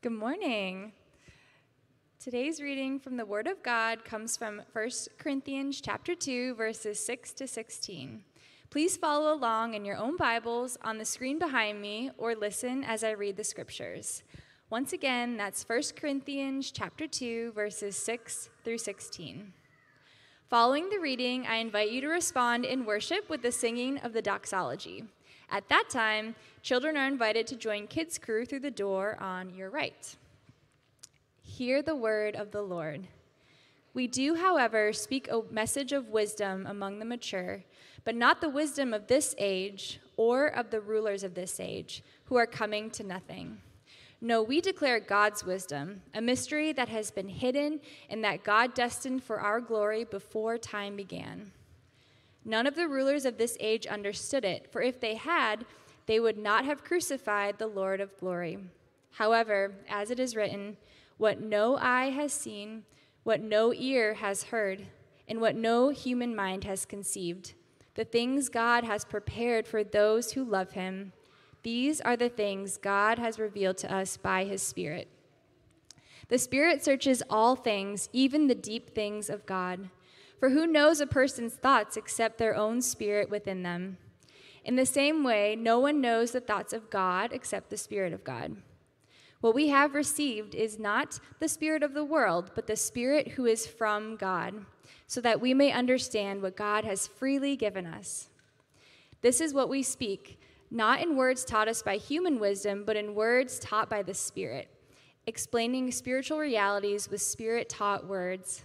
Good morning. Today's reading from the Word of God comes from 1 Corinthians chapter 2 verses 6 to 16. Please follow along in your own Bibles on the screen behind me or listen as I read the scriptures. Once again, that's 1 Corinthians chapter 2 verses 6 through 16. Following the reading, I invite you to respond in worship with the singing of the doxology. At that time, children are invited to join Kids Crew through the door on your right. Hear the word of the Lord. We do, however, speak a message of wisdom among the mature, but not the wisdom of this age or of the rulers of this age, who are coming to nothing. No, we declare God's wisdom, a mystery that has been hidden and that God destined for our glory before time began. None of the rulers of this age understood it, for if they had, they would not have crucified the Lord of glory. However, as it is written, what no eye has seen, what no ear has heard, and what no human mind has conceived, the things God has prepared for those who love him, these are the things God has revealed to us by his Spirit. The Spirit searches all things, even the deep things of God. For who knows a person's thoughts except their own spirit within them? In the same way, no one knows the thoughts of God except the Spirit of God. What we have received is not the Spirit of the world, but the Spirit who is from God, so that we may understand what God has freely given us. This is what we speak, not in words taught us by human wisdom, but in words taught by the Spirit, explaining spiritual realities with Spirit taught words.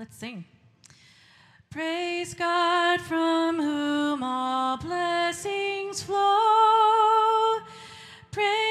Let's sing. Praise God from whom all blessings flow. Praise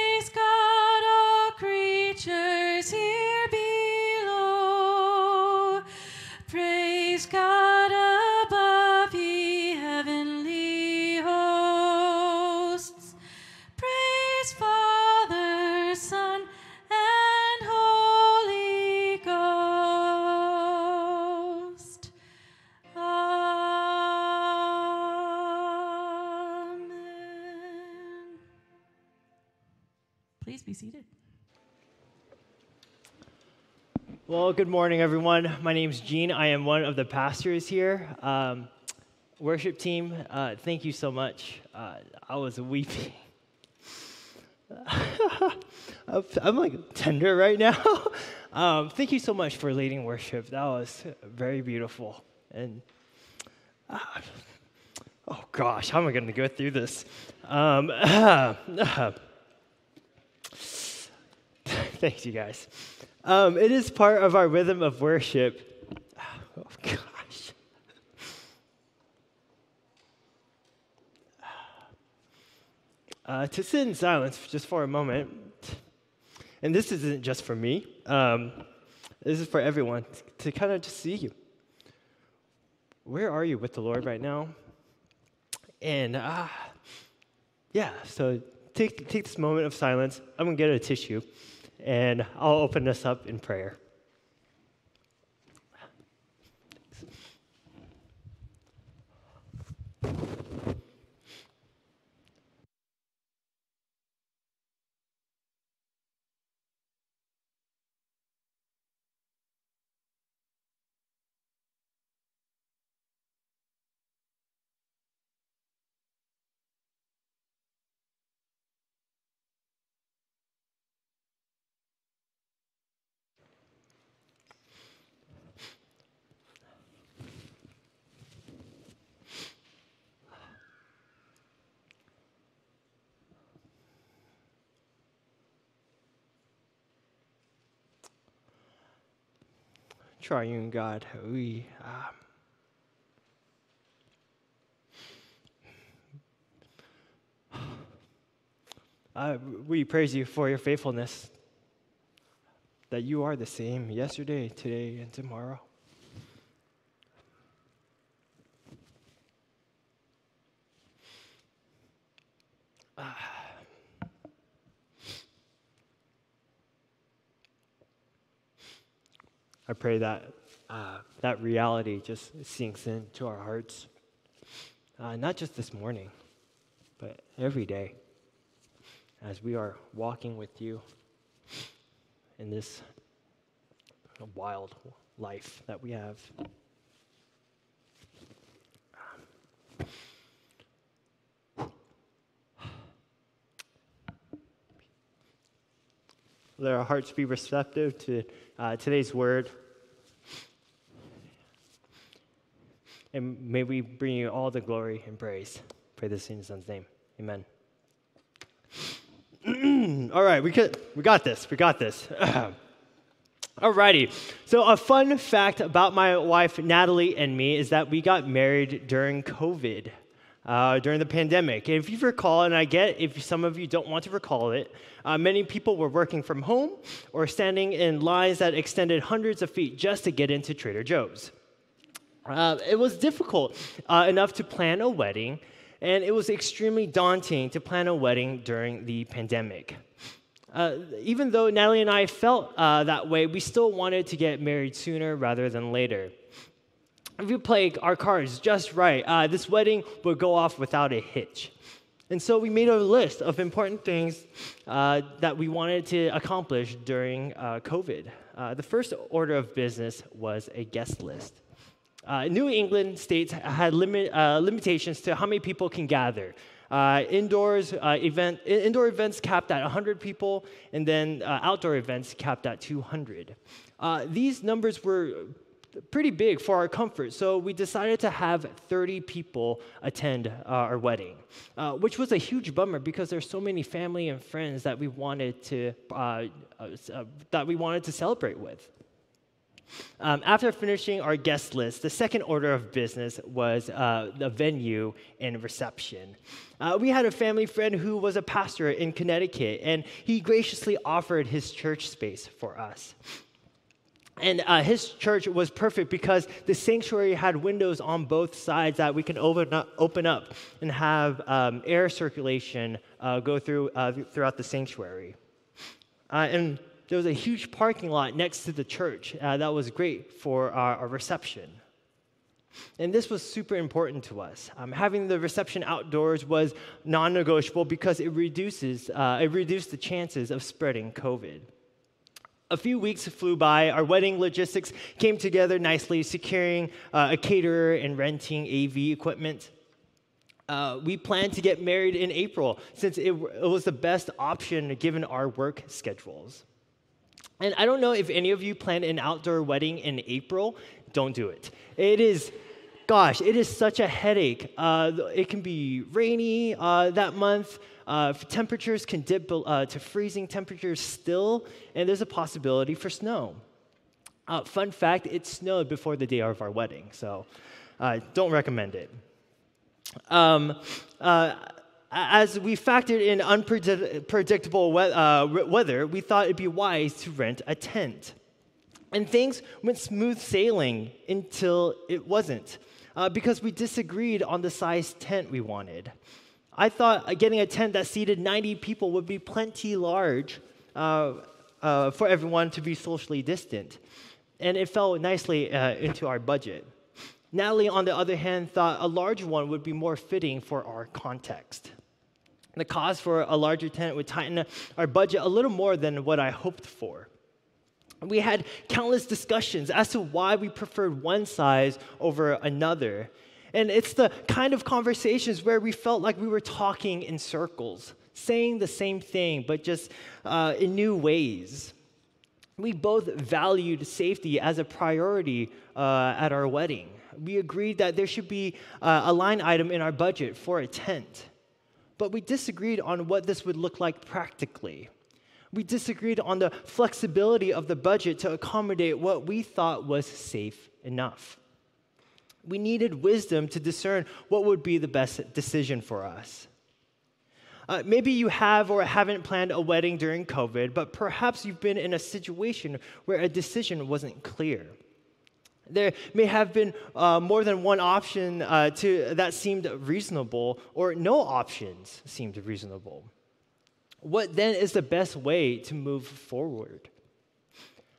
good morning, everyone. My name's Gene. I am one of the pastors here. Um, worship team, uh, thank you so much. Uh, I was weeping. I'm like tender right now. um, thank you so much for leading worship. That was very beautiful. And uh, oh gosh, how am I going to go through this? Um, thanks, you guys. Um, it is part of our rhythm of worship. Oh, gosh. Uh, to sit in silence just for a moment. And this isn't just for me, um, this is for everyone to kind of just see you. Where are you with the Lord right now? And uh, yeah, so take, take this moment of silence. I'm going to get a tissue and I'll open this up in prayer. Triune God, we. Um, Uh, we praise you for your faithfulness, that you are the same yesterday, today, and tomorrow. I pray that uh, that reality just sinks into our hearts, uh, not just this morning, but every day as we are walking with you in this wild life that we have. Let our hearts be receptive to uh, today's word. And may we bring you all the glory and praise. Pray this in Son's name. Amen. all right, we, could, we got this. We got this. Alrighty. So, a fun fact about my wife, Natalie, and me is that we got married during COVID, uh, during the pandemic. And if you recall, and I get if some of you don't want to recall it, uh, many people were working from home or standing in lines that extended hundreds of feet just to get into Trader Joe's. Uh, it was difficult uh, enough to plan a wedding, and it was extremely daunting to plan a wedding during the pandemic. Uh, even though Natalie and I felt uh, that way, we still wanted to get married sooner rather than later. If we play our cards just right, uh, this wedding would go off without a hitch. And so we made a list of important things uh, that we wanted to accomplish during uh, COVID. Uh, the first order of business was a guest list. Uh, New England states had limit, uh, limitations to how many people can gather. Indoors event, indoor events capped at 100 people, and then outdoor events capped at 200. these numbers were pretty big for our comfort. So we decided to have 30 people attend uh, our wedding, uh, which was a huge bummer because there's so many family and friends that we wanted to uh, uh that we wanted to celebrate with. Um, after finishing our guest list, the second order of business was uh, the venue and reception. Uh, we had a family friend who was a pastor in Connecticut, and he graciously offered his church space for us. And uh, his church was perfect because the sanctuary had windows on both sides that we can open up, open up and have um, air circulation uh, go through uh, throughout the sanctuary. Uh, and there was a huge parking lot next to the church uh, that was great for our, our, reception. And this was super important to us. Um, having the reception outdoors was non-negotiable because it reduces uh, it reduced the chances of spreading COVID. A few weeks flew by. Our wedding logistics came together nicely, securing uh, a caterer and renting AV equipment. Uh, we planned to get married in April since it, it was the best option given our work schedules. And I don't know if any of you plan an outdoor wedding in April. Don't do it. It is, gosh, it is such a headache. Uh, it can be rainy uh, that month. Uh, temperatures can dip uh, to freezing temperatures still, and there's a possibility for snow. Uh, fun fact it snowed before the day of our wedding, so uh, don't recommend it. Um, uh, as we factored in unpredictable we- uh, weather, we thought it'd be wise to rent a tent. And things went smooth sailing until it wasn't, because we disagreed on the size tent we wanted. I thought getting a tent that seated 90 people would be plenty large uh, uh, for everyone to be socially distant. And it fell nicely uh, into our budget. Natalie, on the other hand, thought a larger one would be more fitting for our context. The cost for a larger tent would tighten our budget a little more than what I hoped for. We had countless discussions as to why we preferred one size over another. And it's the kind of conversations where we felt like we were talking in circles, saying the same thing, but just uh, in new ways. We both valued safety as a priority uh, at our wedding. We agreed that there should be uh, a line item in our budget for a tent. But we disagreed on what this would look like practically. We disagreed on the flexibility of the budget to accommodate what we thought was safe enough we needed wisdom to discern what would be the best decision for us. Uh, maybe you have or haven't planned a wedding during COVID, but perhaps you've been in a situation where a decision wasn't clear. There may have been uh, more than one option uh, to, that seemed reasonable, or no options seemed reasonable. What then is the best way to move forward?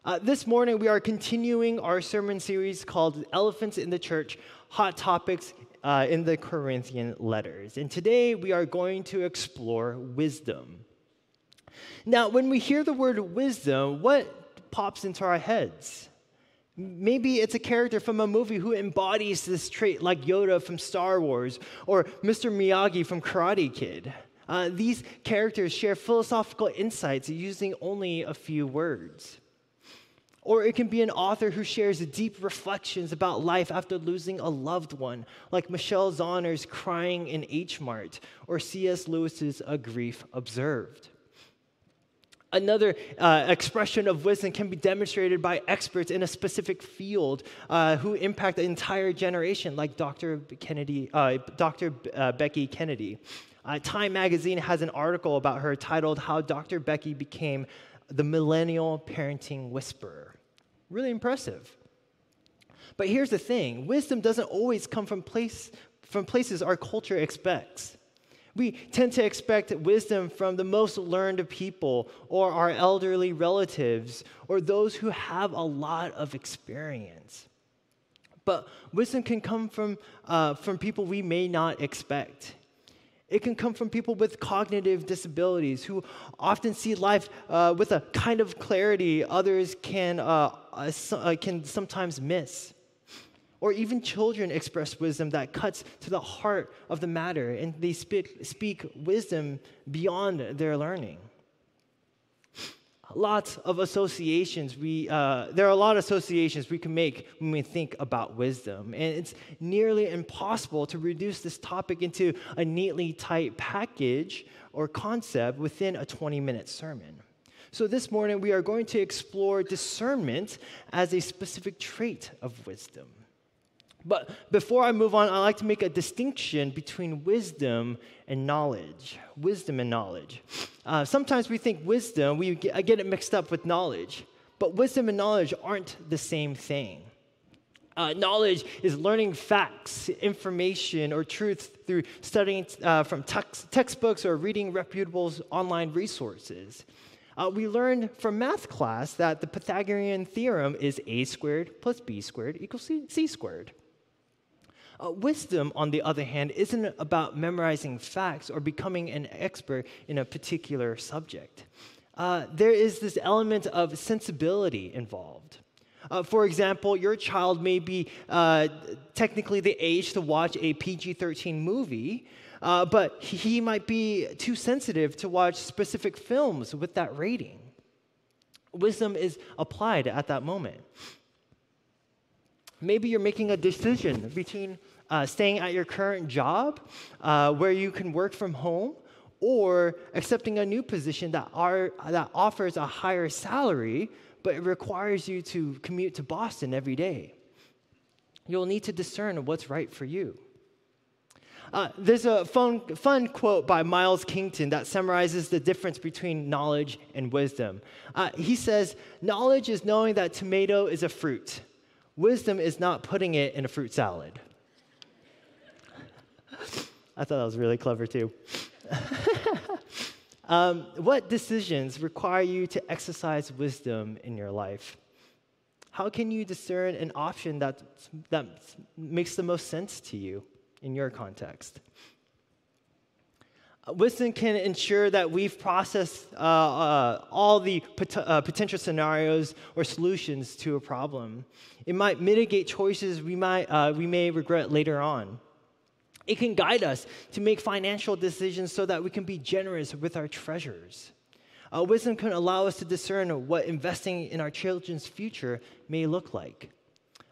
Uh, this morning, we are continuing our sermon series called Elephants in the Church Hot Topics uh, in the Corinthian Letters. And today, we are going to explore wisdom. Now, when we hear the word wisdom, what pops into our heads? Maybe it's a character from a movie who embodies this trait, like Yoda from Star Wars or Mr. Miyagi from Karate Kid. Uh, these characters share philosophical insights using only a few words. Or it can be an author who shares deep reflections about life after losing a loved one, like Michelle Zauner's Crying in H Mart, or C.S. Lewis's A Grief Observed. Another uh, expression of wisdom can be demonstrated by experts in a specific field uh, who impact an entire generation, like Dr. Kennedy, uh, Dr. Uh, Becky Kennedy. Uh, Time magazine has an article about her titled "How Dr. Becky Became the Millennial Parenting Whisperer." Really impressive. But here's the thing: wisdom doesn't always come from place from places our culture expects. We tend to expect wisdom from the most learned people or our elderly relatives or those who have a lot of experience. But wisdom can come from, uh, from people we may not expect. It can come from people with cognitive disabilities who often see life uh, with a kind of clarity others can, uh, uh can sometimes miss. Or even children express wisdom that cuts to the heart of the matter and they speak, speak wisdom beyond their learning. Lots of associations we uh, there are a lot of associations we can make when we think about wisdom, and it's nearly impossible to reduce this topic into a neatly tight package or concept within a 20-minute sermon. So, this morning we are going to explore discernment as a specific trait of wisdom. But before I move on, I like to make a distinction between wisdom and knowledge. Wisdom and knowledge. Uh, sometimes we think wisdom, we get, I get it mixed up with knowledge, but wisdom and knowledge aren't the same thing. Uh, knowledge is learning facts, information, or truth through studying uh, from text, textbooks or reading reputable online resources. Uh, we learned from math class that the Pythagorean theorem is a squared plus b squared equals c, c squared. Uh, wisdom, on the other hand, isn't about memorizing facts or becoming an expert in a particular subject. Uh, there is this element of sensibility involved. Uh, for example, your child may be uh, technically the age to watch a PG 13 movie, uh, but he might be too sensitive to watch specific films with that rating. Wisdom is applied at that moment. Maybe you're making a decision between uh, staying at your current job uh, where you can work from home or accepting a new position that, are, that offers a higher salary, but it requires you to commute to Boston every day. You'll need to discern what's right for you. Uh, there's a fun, fun, quote by Miles Kington that summarizes the difference between knowledge and wisdom. Uh, he says, Knowledge is knowing that tomato is a fruit, wisdom is not putting it in a fruit salad. I thought that was really clever too. um, what decisions require you to exercise wisdom in your life? How can you discern an option that, that makes the most sense to you in your context? Uh, wisdom can ensure that we've processed uh, uh, all the pot- uh, potential scenarios or solutions to a problem. It might mitigate choices we, might, uh, we may regret later on. It can guide us to make financial decisions so that we can be generous with our treasures. Uh, wisdom can allow us to discern what investing in our children's future may look like.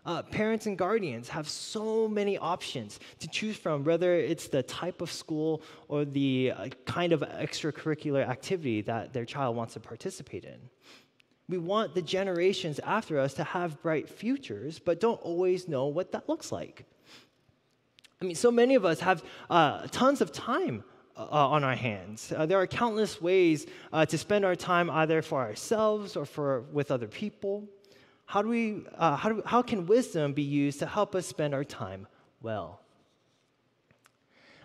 Uh, parents and guardians have so many options to choose from, whether it's the type of school or the uh, kind of extracurricular activity that their child wants to participate in. We want the generations after us to have bright futures, but don't always know what that looks like. I mean, so many of us have uh, tons of time uh, on our hands. Uh, there are countless ways uh, to spend our time either for ourselves or for with other people. How do we? Uh, how do? How can wisdom be used to help us spend our time well?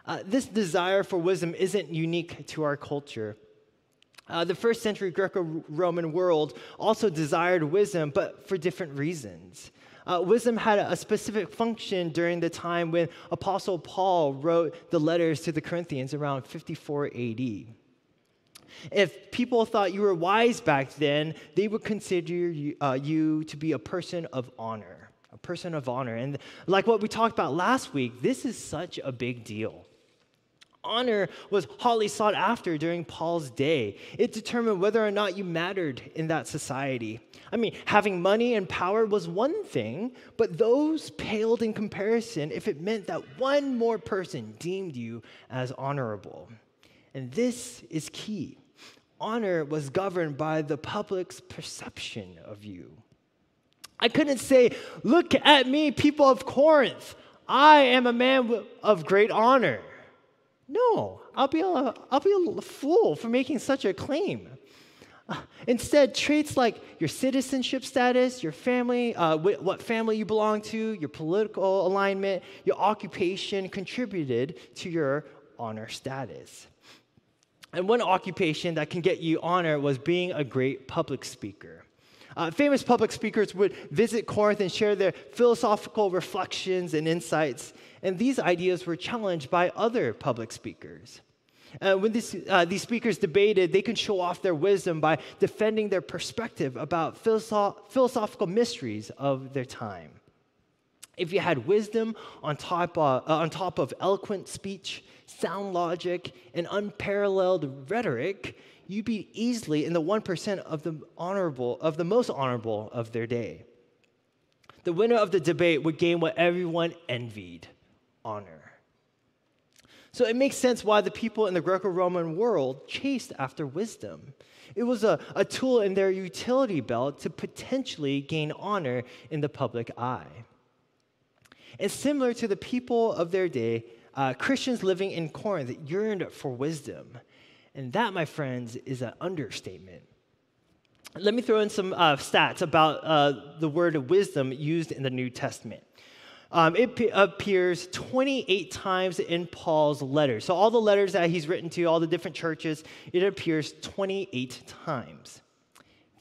Uh, this desire for wisdom isn't unique to our culture. The first century Greco Roman world also desired wisdom, but for different reasons. Uh, wisdom had a specific function during the time when Apostle Paul wrote the letters to the Corinthians around 54 AD. If people thought you were wise back then, they would consider you, uh, you to be a person of honor, a person of honor. And like what we talked about last week, this is such a big deal. Honor was hotly sought after during Paul's day. It determined whether or not you mattered in that society. I mean, having money and power was one thing, but those paled in comparison if it meant that one more person deemed you as honorable. And this is key. Honor was governed by the public's perception of you. I couldn't say, Look at me, people of Corinth. I am a man of great honor. No, I'll be a, I'll be a fool for making such a claim. Uh, instead, traits like your citizenship status, your family, uh, wh- what family you belong to, your political alignment, your occupation contributed to your honor status. And one occupation that can get you honor was being a great public speaker. Uh, famous public speakers would visit Corinth and share their philosophical reflections and insights and these ideas were challenged by other public speakers. Uh, when this, uh, these speakers debated, they could show off their wisdom by defending their perspective about philosoph- philosophical mysteries of their time. If you had wisdom on top, uh, on top of eloquent speech, sound logic, and unparalleled rhetoric, you'd be easily in the 1% of the honorable, of the most honorable of their day. The winner of the debate would gain what everyone envied honor. So it makes sense why the people in the Greco Roman world chased after wisdom. It was a, a tool in their utility belt to potentially gain honor in the public eye. And similar to the people of their day, uh, Christians living in Corinth yearned for wisdom. And that, my friends, is an understatement. Let me throw in some uh, stats about uh, the word wisdom used in the New Testament. Um, it p- appears 28 times in Paul's letters. So, all the letters that he's written to all the different churches, it appears 28 times.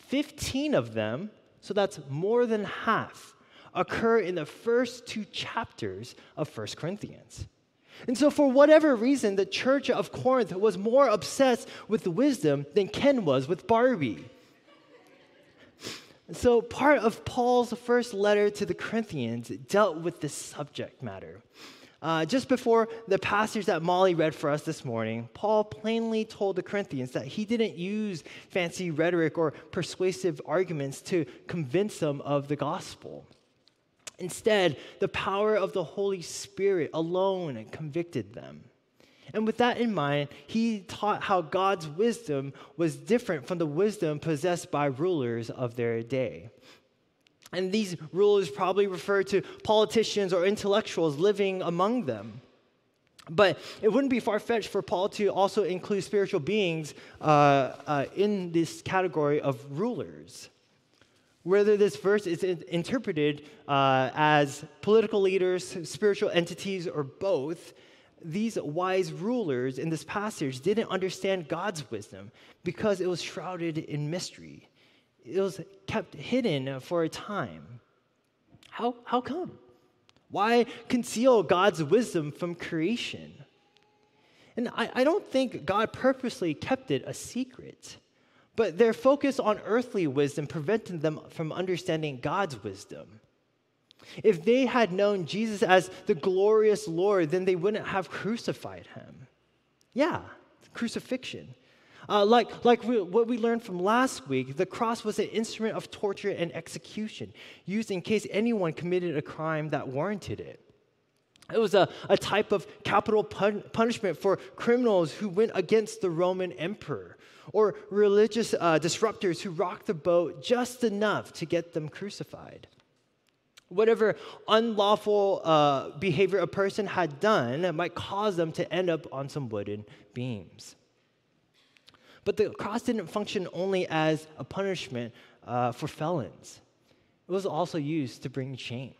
15 of them, so that's more than half, occur in the first two chapters of 1 Corinthians. And so, for whatever reason, the church of Corinth was more obsessed with wisdom than Ken was with Barbie. So, part of Paul's first letter to the Corinthians dealt with this subject matter. Uh, just before the passage that Molly read for us this morning, Paul plainly told the Corinthians that he didn't use fancy rhetoric or persuasive arguments to convince them of the gospel. Instead, the power of the Holy Spirit alone convicted them. And with that in mind, he taught how God's wisdom was different from the wisdom possessed by rulers of their day. And these rulers probably referred to politicians or intellectuals living among them. But it wouldn't be far fetched for Paul to also include spiritual beings uh, uh, in this category of rulers. Whether this verse is interpreted uh, as political leaders, spiritual entities, or both, these wise rulers in this passage didn't understand God's wisdom because it was shrouded in mystery. It was kept hidden for a time. How, how come? Why conceal God's wisdom from creation? And I, I don't think God purposely kept it a secret, but their focus on earthly wisdom prevented them from understanding God's wisdom. If they had known Jesus as the glorious Lord, then they wouldn't have crucified him. Yeah, crucifixion. Uh, like like we, what we learned from last week, the cross was an instrument of torture and execution, used in case anyone committed a crime that warranted it. It was a, a type of capital pun- punishment for criminals who went against the Roman emperor or religious uh, disruptors who rocked the boat just enough to get them crucified. Whatever unlawful uh, behavior a person had done might cause them to end up on some wooden beams. But the cross didn't function only as a punishment uh, for felons, it was also used to bring shame.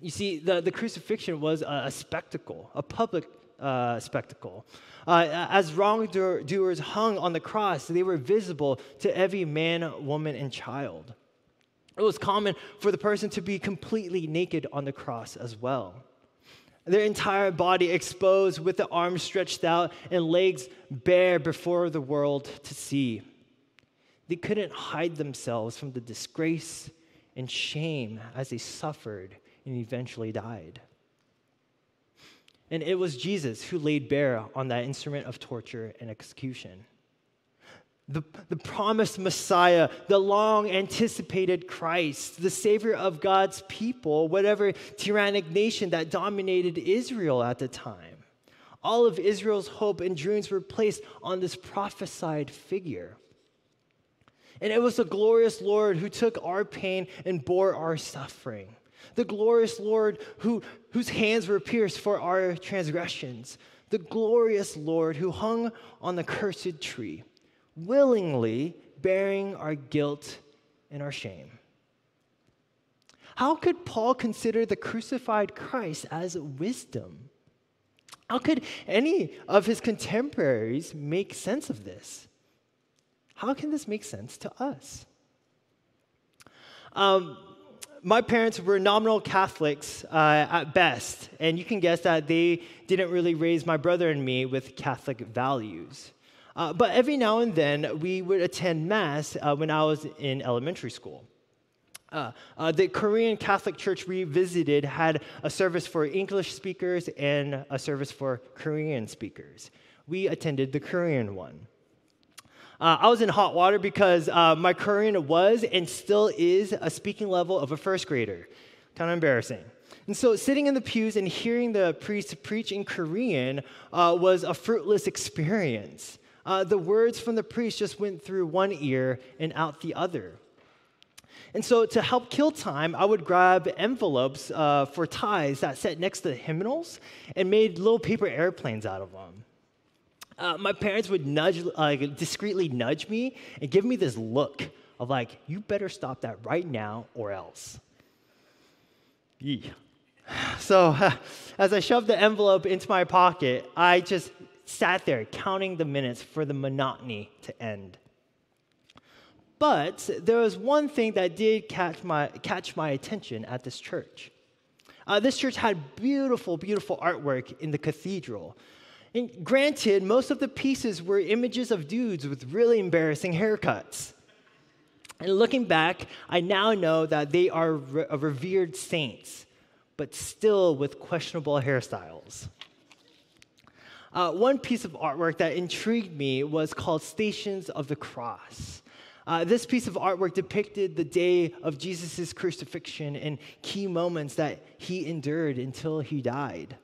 You see, the, the crucifixion was a, a spectacle, a public uh, spectacle. Uh, as wrongdoers hung on the cross, they were visible to every man, woman, and child. It was common for the person to be completely naked on the cross as well. Their entire body exposed with the arms stretched out and legs bare before the world to see. They couldn't hide themselves from the disgrace and shame as they suffered and eventually died. And it was Jesus who laid bare on that instrument of torture and execution. The, the promised Messiah, the long anticipated Christ, the Savior of God's people, whatever tyrannic nation that dominated Israel at the time. All of Israel's hope and dreams were placed on this prophesied figure. And it was the glorious Lord who took our pain and bore our suffering the glorious Lord who, whose hands were pierced for our transgressions, the glorious Lord who hung on the cursed tree, willingly bearing our guilt and our shame. How could Paul consider the crucified Christ as wisdom? How could any of his contemporaries make sense of this? How can this make sense to us? Um, my parents were nominal Catholics uh, at best, and you can guess that they didn't really raise my brother and me with Catholic values. Uh, but every now and then, we would attend Mass uh, when I was in elementary school. Uh, uh, the Korean Catholic Church we visited had a service for English speakers and a service for Korean speakers. We attended the Korean one. Uh, I was in hot water because uh, my Korean was and still is a speaking level of a first grader. Kind of embarrassing. And so, sitting in the pews and hearing the priest preach in Korean uh, was a fruitless experience. Uh, the words from the priest just went through one ear and out the other. And so, to help kill time, I would grab envelopes uh, for ties that sat next to the hymnals and made little paper airplanes out of them uh, my parents would nudge, uh, discreetly nudge me and give me this look of like, you better stop that right now or else. So, uh, as I shoved the envelope into my pocket, I just sat there counting the minutes for the monotony to end. But there was one thing that did catch my, catch my attention at this church. Uh, this church had beautiful, beautiful artwork in the cathedral. And granted, most of the pieces were images of dudes with really embarrassing haircuts. And looking back, I now know that they are re- revered saints, but still with questionable hairstyles. Uh, one piece of artwork that intrigued me was called Stations of the Cross. Uh, this piece of artwork depicted the day of Jesus' crucifixion and key moments that he endured until he died.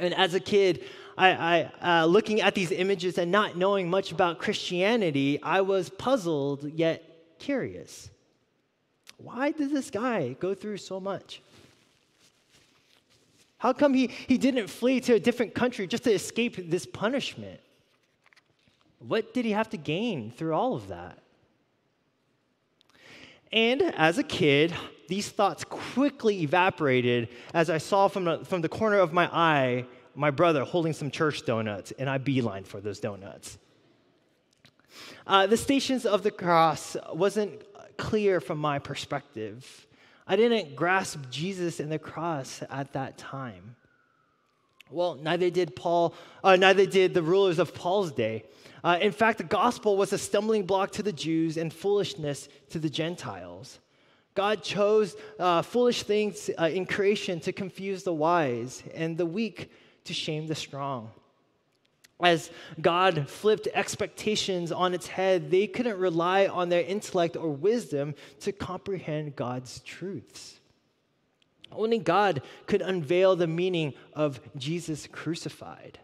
And as a kid, I, I uh, looking at these images and not knowing much about Christianity, I was puzzled yet curious. Why did this guy go through so much? How come he, he didn't flee to a different country just to escape this punishment? What did he have to gain through all of that? And as a kid, these thoughts quickly evaporated as I saw from the, from the corner of my eye my brother holding some church donuts, and I beeline for those donuts. Uh, the stations of the cross wasn't clear from my perspective. I didn't grasp Jesus and the cross at that time. Well, neither did Paul, uh, neither did the rulers of Paul's day. Uh, in fact, the gospel was a stumbling block to the Jews and foolishness to the Gentiles. God chose uh, foolish things uh, in creation to confuse the wise, and the weak to shame the strong. As God flipped expectations on its head, they couldn't rely on their intellect or wisdom to comprehend God's truths. Only God could unveil the meaning of Jesus crucified.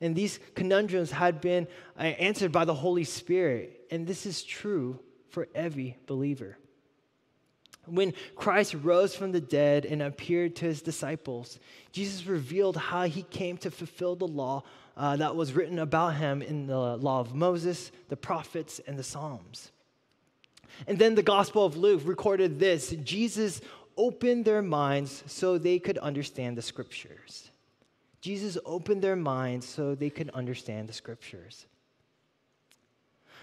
And these conundrums had been uh, answered by the Holy Spirit, and this is true for every believer. When Christ rose from the dead and appeared to his disciples, Jesus revealed how he came to fulfill the law uh, that was written about him in the law of Moses, the prophets, and the Psalms. And then the Gospel of Luke recorded this Jesus opened their minds so they could understand the scriptures. Jesus opened their minds so they could understand the scriptures.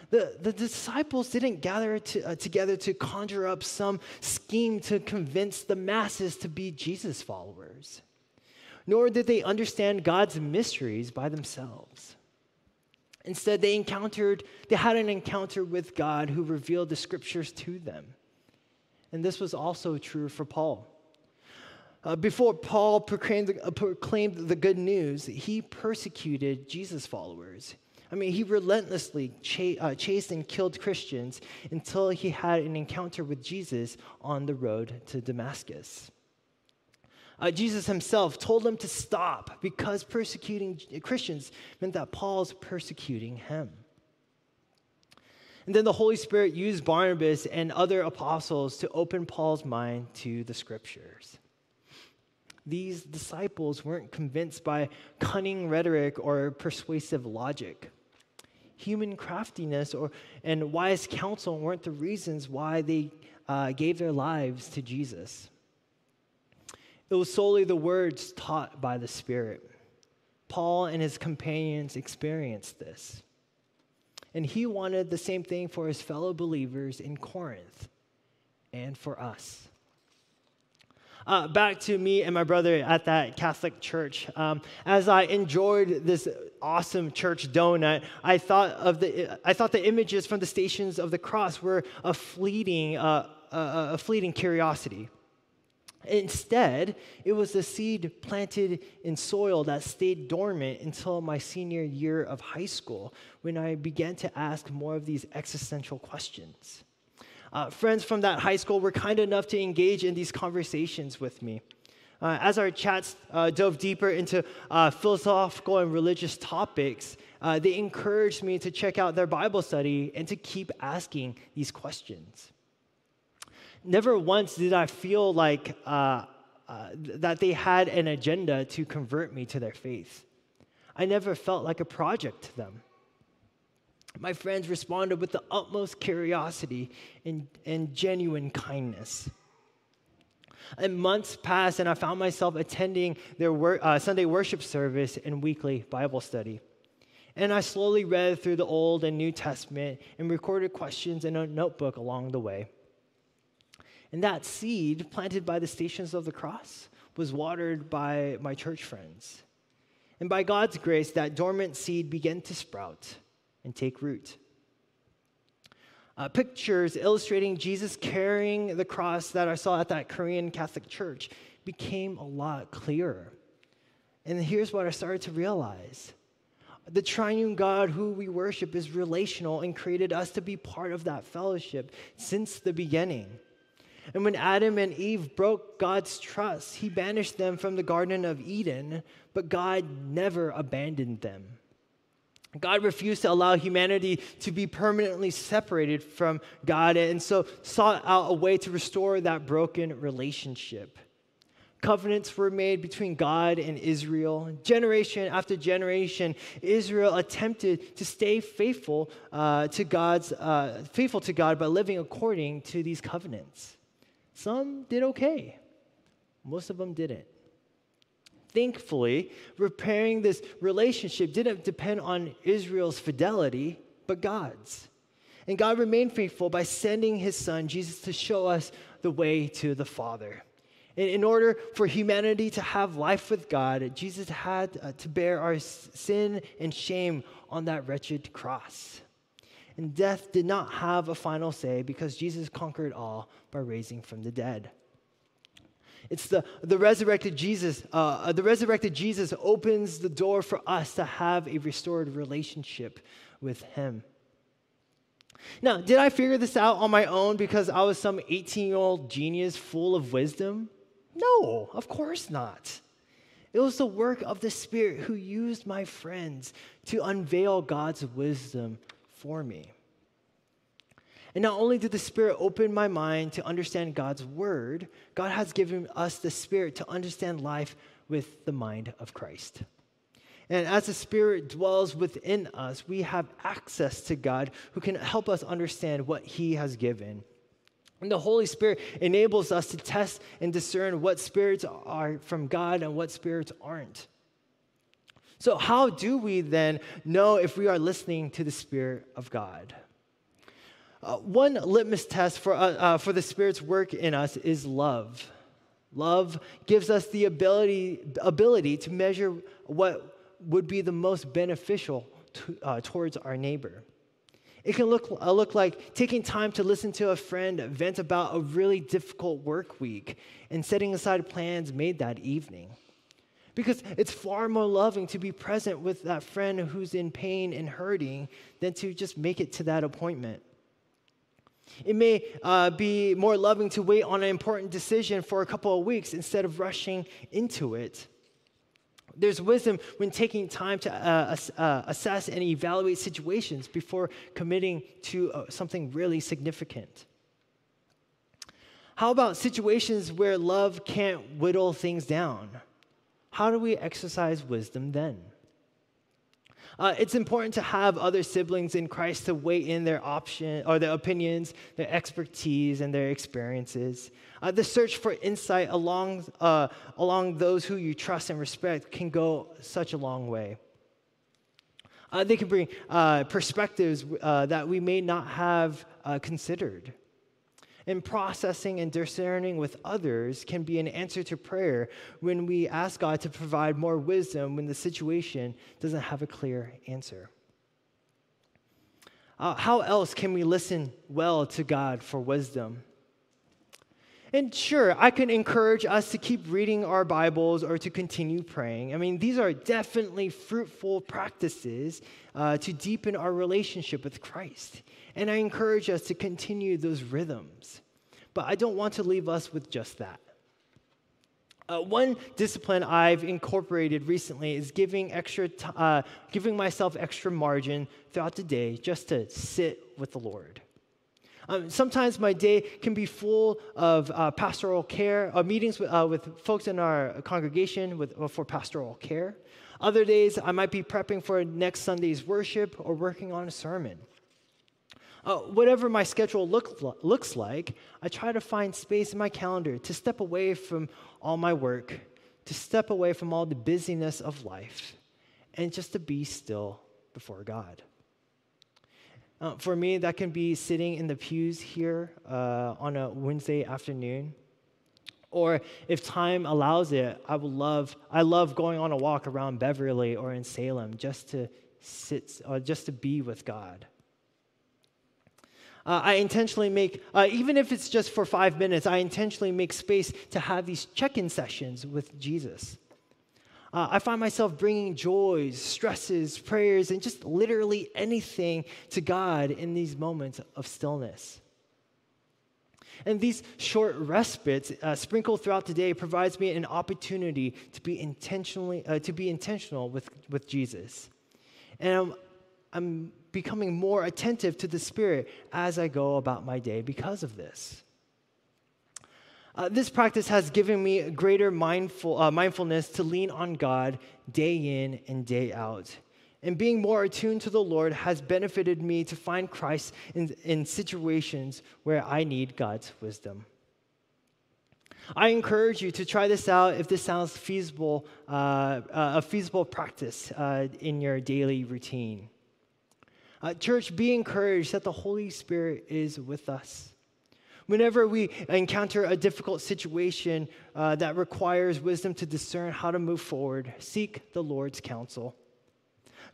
The, the disciples didn't gather to, uh, together to conjure up some scheme to convince the masses to be Jesus followers, nor did they understand God's mysteries by themselves. Instead, they encountered, they had an encounter with God who revealed the scriptures to them. And this was also true for Paul. Uh, before Paul proclaimed, uh, proclaimed the good news, he persecuted Jesus' followers. I mean, he relentlessly ch- uh, chased and killed Christians until he had an encounter with Jesus on the road to Damascus. Uh, Jesus himself told him to stop because persecuting Christians meant that Paul's persecuting him. And then the Holy Spirit used Barnabas and other apostles to open Paul's mind to the scriptures. These disciples weren't convinced by cunning rhetoric or persuasive logic. Human craftiness or, and wise counsel weren't the reasons why they uh, gave their lives to Jesus. It was solely the words taught by the Spirit. Paul and his companions experienced this. And he wanted the same thing for his fellow believers in Corinth and for us. Uh, back to me and my brother at that Catholic church. Um, as I enjoyed this awesome church donut, I thought of the I thought the images from the Stations of the Cross were a fleeting uh, a, a fleeting curiosity. Instead, it was a seed planted in soil that stayed dormant until my senior year of high school when I began to ask more of these existential questions. Uh, friends from that high school were kind enough to engage in these conversations with me. Uh, as our chats uh, dove deeper into uh, philosophical and religious topics, uh, they encouraged me to check out their Bible study and to keep asking these questions never once did I feel like uh, uh, that they had an agenda to convert me to their faith. I never felt like a project to them. My friends responded with the utmost curiosity and, and genuine kindness. And months passed, and I found myself attending their wor- uh, Sunday worship service and weekly Bible study. And I slowly read through the Old and New Testament and recorded questions in a notebook along the way. And that seed planted by the stations of the cross was watered by my church friends. And by God's grace, that dormant seed began to sprout and take root. Uh, pictures illustrating Jesus carrying the cross that I saw at that Korean Catholic church became a lot clearer. And here's what I started to realize the triune God who we worship is relational and created us to be part of that fellowship since the beginning. And when Adam and Eve broke God's trust, he banished them from the Garden of Eden, but God never abandoned them. God refused to allow humanity to be permanently separated from God and so sought out a way to restore that broken relationship. Covenants were made between God and Israel. Generation after generation, Israel attempted to stay faithful uh, to God's uh, faithful to God by living according to these covenants. Some did okay, most of them didn't. Thankfully, repairing this relationship didn't depend on Israel's fidelity, but God's. And God remained faithful by sending his son, Jesus, to show us the way to the Father. And in order for humanity to have life with God, Jesus had uh, to bear our sin and shame on that wretched cross. And death did not have a final say because Jesus conquered all by raising from the dead. It's the, the resurrected Jesus. Uh, the resurrected Jesus opens the door for us to have a restored relationship with Him. Now, did I figure this out on my own because I was some 18 year old genius full of wisdom? No, of course not. It was the work of the Spirit who used my friends to unveil God's wisdom for me. And not only did the Spirit open my mind to understand God's word, God has given us the Spirit to understand life with the mind of Christ. And as the Spirit dwells within us, we have access to God who can help us understand what He has given. And the Holy Spirit enables us to test and discern what spirits are from God and what spirits aren't. So, how do we then know if we are listening to the Spirit of God? Uh, one litmus test for, uh, uh, for the Spirit's work in us is love. Love gives us the ability, ability to measure what would be the most beneficial to, uh, towards our neighbor. It can look, uh, look like taking time to listen to a friend vent about a really difficult work week and setting aside plans made that evening. Because it's far more loving to be present with that friend who's in pain and hurting than to just make it to that appointment. It may uh, be more loving to wait on an important decision for a couple of weeks instead of rushing into it. There's wisdom when taking time to uh, uh, assess and evaluate situations before committing to uh, something really significant. How about situations where love can't whittle things down? How do we exercise wisdom then? Uh, it's important to have other siblings in Christ to weigh in their option or their opinions, their expertise, and their experiences. Uh, the search for insight along, uh, along those who you trust and respect can go such a long way. Uh, they can bring uh, perspectives uh, that we may not have considered and processing and discerning with others can be an answer to prayer when we ask God to provide more wisdom when the situation doesn't have a clear answer. Uh, how else can we listen well to God for wisdom? And sure, I can encourage us to keep reading our Bibles or to continue praying. I mean, these are definitely fruitful practices uh, to deepen our relationship with Christ. And I encourage us to continue those rhythms. But I don't want to leave us with just that. Uh, one discipline I've incorporated recently is giving extra, t- uh, giving myself extra margin throughout the day just to sit with the Lord. Um, sometimes my day can be full of uh, pastoral care, uh, meetings with, uh, with, folks in our congregation with, uh, for pastoral care. Other days, I might be prepping for next Sunday's worship or working on a sermon. Uh, whatever my schedule look, looks like, I try to find space in my calendar to step away from all my work, to step away from all the busyness of life, and just to be still before God. Uh, for me, that can be sitting in the pews here uh, on a Wednesday afternoon. Or if time allows it, I would love I love going on a walk around Beverly or in Salem just to sit or just to be with God. Uh, I intentionally make, uh, even if it's just for five minutes, I intentionally make space to have these check in sessions with Jesus. Uh, I find myself bringing joys, stresses, prayers, and just literally anything to God in these moments of stillness. And these short respites uh, sprinkled throughout the day provides me an opportunity to be intentionally uh, to be intentional with, with Jesus. And I'm, I'm becoming more attentive to the Spirit as I go about my day because of this. Uh, this practice has given me greater mindful, uh, mindfulness to lean on God day in and day out. And being more attuned to the Lord has benefited me to find Christ in, in situations where I need God's wisdom. I encourage you to try this out if this sounds feasible, uh, uh a feasible practice uh, in your daily routine. Uh, church, be encouraged that the Holy Spirit is with us. Whenever we encounter a difficult situation uh, that requires wisdom to discern how to move forward, seek the Lord's counsel.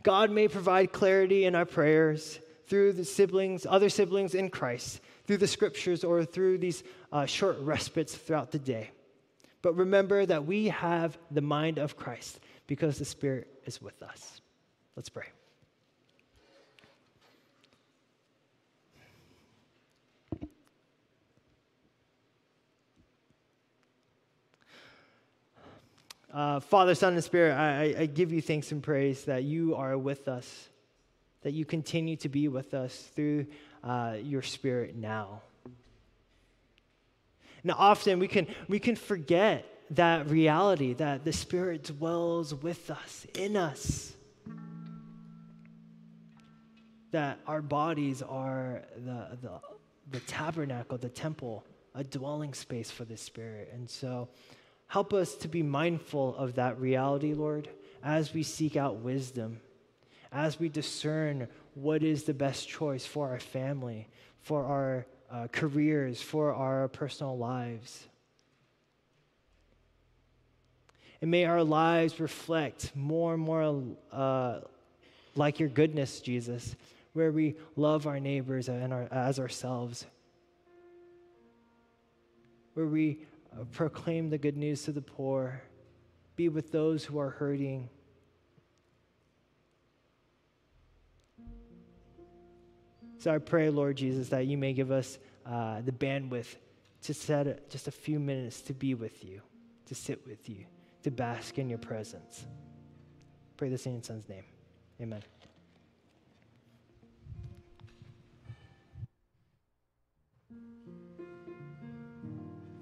God may provide clarity in our prayers through the siblings, other siblings in Christ, through the scriptures, or through these uh, short respites throughout the day. But remember that we have the mind of Christ because the Spirit is with us. Let's pray. Uh, Father, Son, and Spirit, I, I give you thanks and praise that you are with us, that you continue to be with us through uh, your Spirit now. Now, often we can, we can forget that reality that the Spirit dwells with us, in us. That our bodies are the, the, the tabernacle, the temple, a dwelling space for the Spirit. And so, help us to be mindful of that reality, Lord, as we seek out wisdom, as we discern what is the best choice for our family, for our uh, careers, for our personal lives. And may our lives reflect more and more uh, like your goodness, Jesus, where we love our neighbors and our, as ourselves, where we proclaim the good news to the poor, be with those who are hurting. So I pray, Lord Jesus, that you may give us uh, the bandwidth to set just a few minutes to be with you, to sit with you, to bask in your presence. Pray this in your son's name. Amen.